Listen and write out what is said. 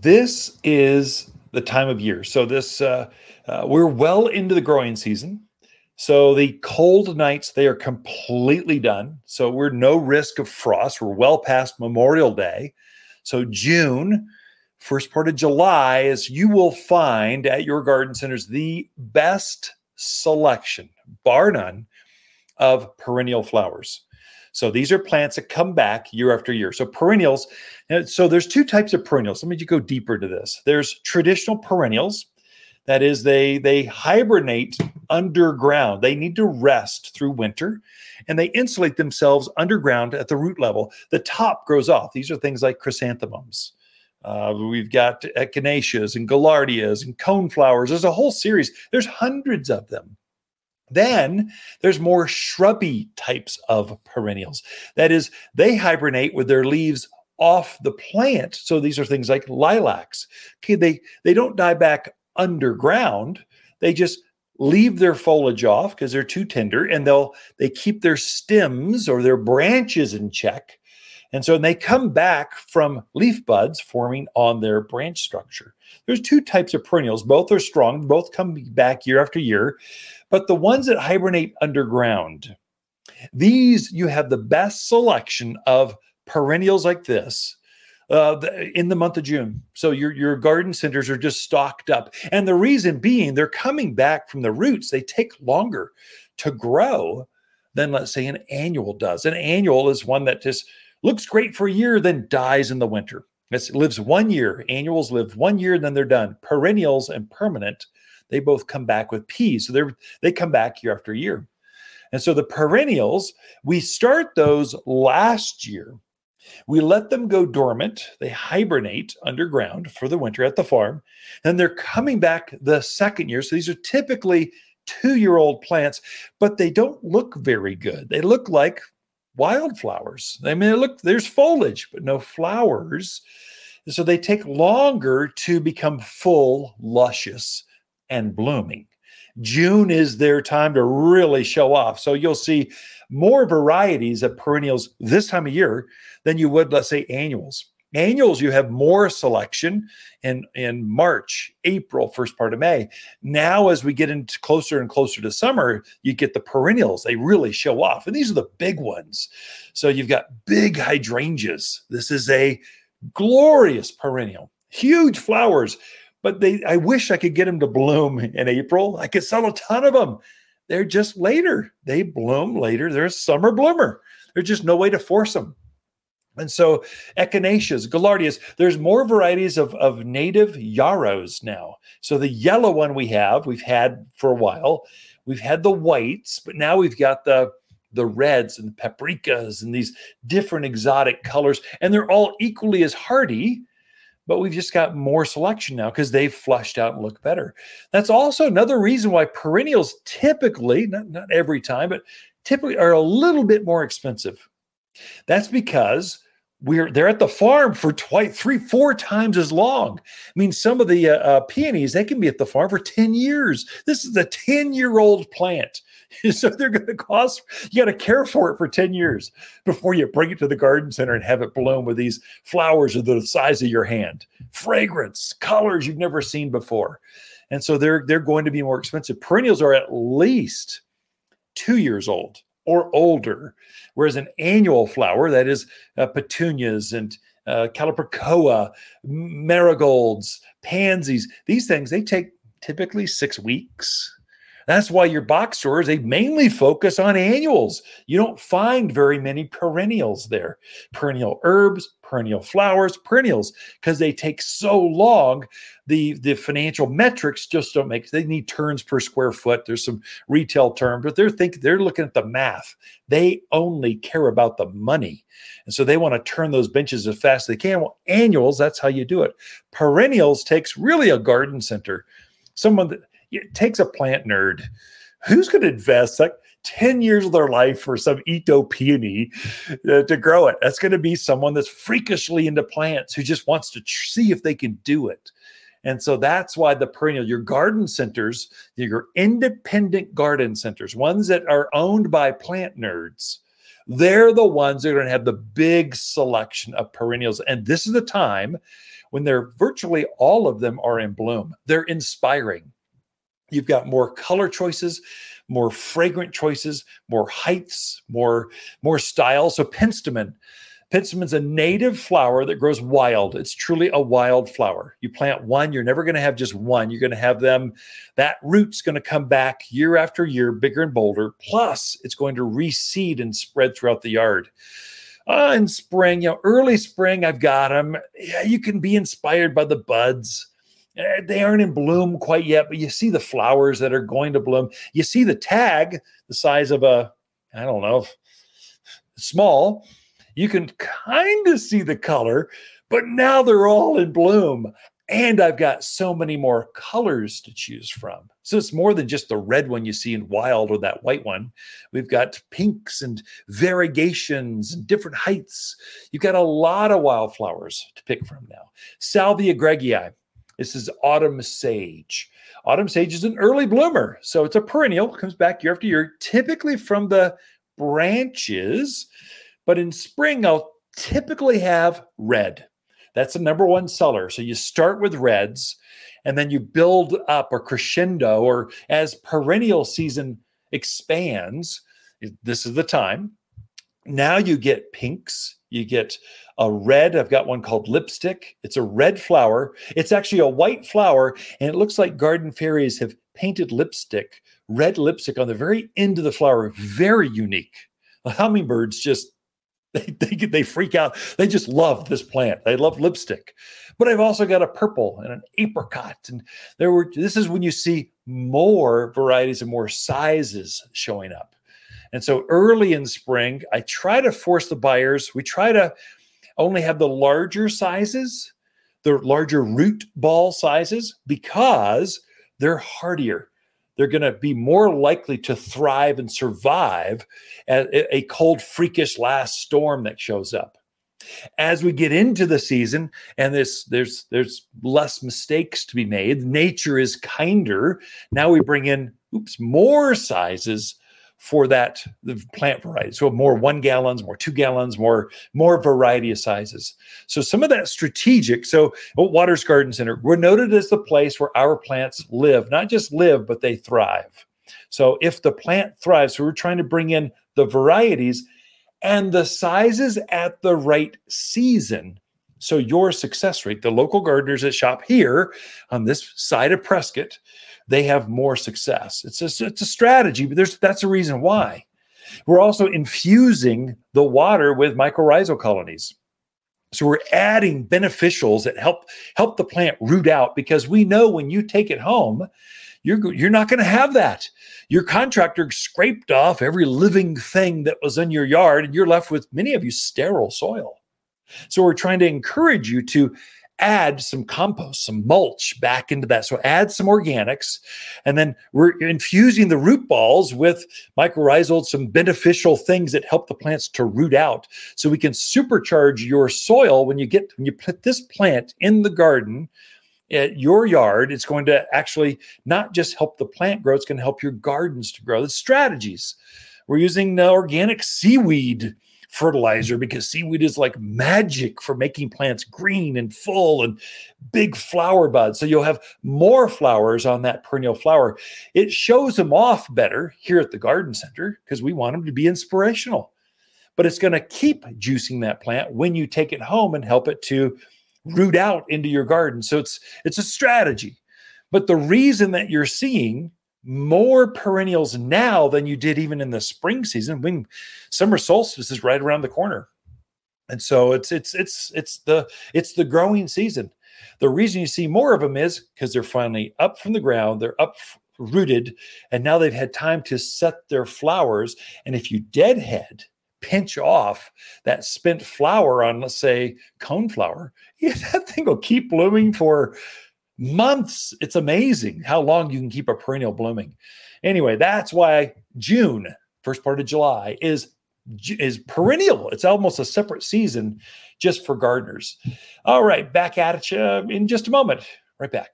This is the time of year. So this uh, uh, we're well into the growing season. So the cold nights they are completely done. So we're no risk of frost. We're well past Memorial Day. So June, first part of July, is you will find at your garden centers the best selection, bar none, of perennial flowers. So these are plants that come back year after year. So perennials, so there's two types of perennials. Let me just go deeper into this. There's traditional perennials. That is, they they hibernate underground. They need to rest through winter, and they insulate themselves underground at the root level. The top grows off. These are things like chrysanthemums. Uh, we've got echinaceas and gaillardias and coneflowers. There's a whole series. There's hundreds of them. Then there's more shrubby types of perennials. That is, they hibernate with their leaves off the plant. So these are things like lilacs. Okay, they they don't die back underground. They just leave their foliage off because they're too tender and they'll they keep their stems or their branches in check. And so they come back from leaf buds forming on their branch structure. There's two types of perennials. Both are strong, both come back year after year. But the ones that hibernate underground, these you have the best selection of perennials like this uh, in the month of June. So your your garden centers are just stocked up, and the reason being they're coming back from the roots. They take longer to grow than let's say an annual does. An annual is one that just looks great for a year, then dies in the winter. It lives one year. Annuals live one year, and then they're done. Perennials and permanent they both come back with peas. So they're they come back year after year. And so the perennials, we start those last year. We let them go dormant. They hibernate underground for the winter at the farm. And they're coming back the second year. So these are typically two year old plants, but they don't look very good. They look like wildflowers. I mean, look, there's foliage, but no flowers. So they take longer to become full, luscious and blooming. June is their time to really show off. So you'll see more varieties of perennials this time of year than you would, let's say, annuals. Annuals, you have more selection in, in March, April, first part of May. Now, as we get into closer and closer to summer, you get the perennials. They really show off. And these are the big ones. So you've got big hydrangeas. This is a glorious perennial, huge flowers but they I wish I could get them to bloom in April. I could sell a ton of them. They're just later. They bloom later. They're a summer bloomer. There's just no way to force them. And so echinaceas, gaillardias, there's more varieties of, of native yarrows now. So the yellow one we have, we've had for a while. We've had the whites, but now we've got the the reds and the paprikas and these different exotic colors, and they're all equally as hardy but we've just got more selection now because they've flushed out and look better. That's also another reason why perennials typically, not, not every time, but typically are a little bit more expensive. That's because we're they're at the farm for twice, three, four times as long. I mean, some of the uh, uh, peonies they can be at the farm for ten years. This is a ten-year-old plant. so they're going to cost you got to care for it for 10 years before you bring it to the garden center and have it bloom with these flowers of the size of your hand fragrance colors you've never seen before and so they're they're going to be more expensive perennials are at least two years old or older whereas an annual flower that is uh, petunias and uh, calibrachoa marigolds pansies these things they take typically six weeks that's why your box stores, they mainly focus on annuals. You don't find very many perennials there. Perennial herbs, perennial flowers, perennials, because they take so long. The, the financial metrics just don't make they need turns per square foot. There's some retail term, but they're thinking they're looking at the math. They only care about the money. And so they want to turn those benches as fast as they can. Well, annuals, that's how you do it. Perennials takes really a garden center. Someone that it takes a plant nerd who's going to invest like 10 years of their life for some Itoh peony uh, to grow it. That's going to be someone that's freakishly into plants who just wants to tr- see if they can do it. And so that's why the perennial, your garden centers, your independent garden centers, ones that are owned by plant nerds, they're the ones that are going to have the big selection of perennials. And this is the time when they're virtually all of them are in bloom. They're inspiring. You've got more color choices, more fragrant choices, more heights, more more styles. So penstemon, penstemon's a native flower that grows wild. It's truly a wild flower. You plant one, you're never going to have just one. You're going to have them. That root's going to come back year after year, bigger and bolder. Plus, it's going to reseed and spread throughout the yard. Uh, in spring, you know, early spring, I've got them. Yeah, you can be inspired by the buds Eh, they aren't in bloom quite yet, but you see the flowers that are going to bloom. You see the tag, the size of a, I don't know, small. You can kind of see the color, but now they're all in bloom. And I've got so many more colors to choose from. So it's more than just the red one you see in wild or that white one. We've got pinks and variegations and different heights. You've got a lot of wildflowers to pick from now. Salvia greggii, this is autumn sage. Autumn sage is an early bloomer. So it's a perennial, comes back year after year, typically from the branches. But in spring, I'll typically have red. That's the number one seller. So you start with reds and then you build up or crescendo, or as perennial season expands, this is the time. Now you get pinks, you get a red. I've got one called lipstick. It's a red flower. It's actually a white flower, and it looks like garden fairies have painted lipstick, red lipstick on the very end of the flower. Very unique. The hummingbirds just they, they they freak out. They just love this plant. They love lipstick. But I've also got a purple and an apricot, and there were. This is when you see more varieties and more sizes showing up. And so early in spring, I try to force the buyers. We try to only have the larger sizes, the larger root ball sizes, because they're hardier. They're going to be more likely to thrive and survive a cold, freakish last storm that shows up. As we get into the season, and this there's there's less mistakes to be made. Nature is kinder. Now we bring in oops more sizes for that the plant variety. So more one gallons, more two gallons, more more variety of sizes. So some of that strategic. So Watters Garden Center, we're noted as the place where our plants live, not just live, but they thrive. So if the plant thrives, so we're trying to bring in the varieties and the sizes at the right season. So your success rate, the local gardeners that shop here on this side of Prescott, they have more success. It's a, it's a strategy, but there's that's a reason why. We're also infusing the water with mycorrhizal colonies. So we're adding beneficials that help help the plant root out because we know when you take it home, you're you're not going to have that. Your contractor scraped off every living thing that was in your yard, and you're left with many of you sterile soil. So we're trying to encourage you to add some compost, some mulch back into that. So add some organics. And then we're infusing the root balls with mycorrhizal, some beneficial things that help the plants to root out. So we can supercharge your soil when you get when you put this plant in the garden at your yard, it's going to actually not just help the plant grow, it's going to help your gardens to grow. The strategies. We're using uh, organic seaweed fertilizer because seaweed is like magic for making plants green and full and big flower buds. So you'll have more flowers on that perennial flower. It shows them off better here at the garden center because we want them to be inspirational. But it's going to keep juicing that plant when you take it home and help it to root out into your garden. So it's it's a strategy. But the reason that you're seeing more perennials now than you did even in the spring season. When summer solstice is right around the corner. And so it's it's it's it's the it's the growing season. The reason you see more of them is because they're finally up from the ground they're up rooted and now they've had time to set their flowers. And if you deadhead pinch off that spent flower on let's say coneflower yeah, that thing will keep blooming for months. It's amazing how long you can keep a perennial blooming. Anyway, that's why June, first part of July, is is perennial. It's almost a separate season just for gardeners. All right, back at you uh, in just a moment. Right back.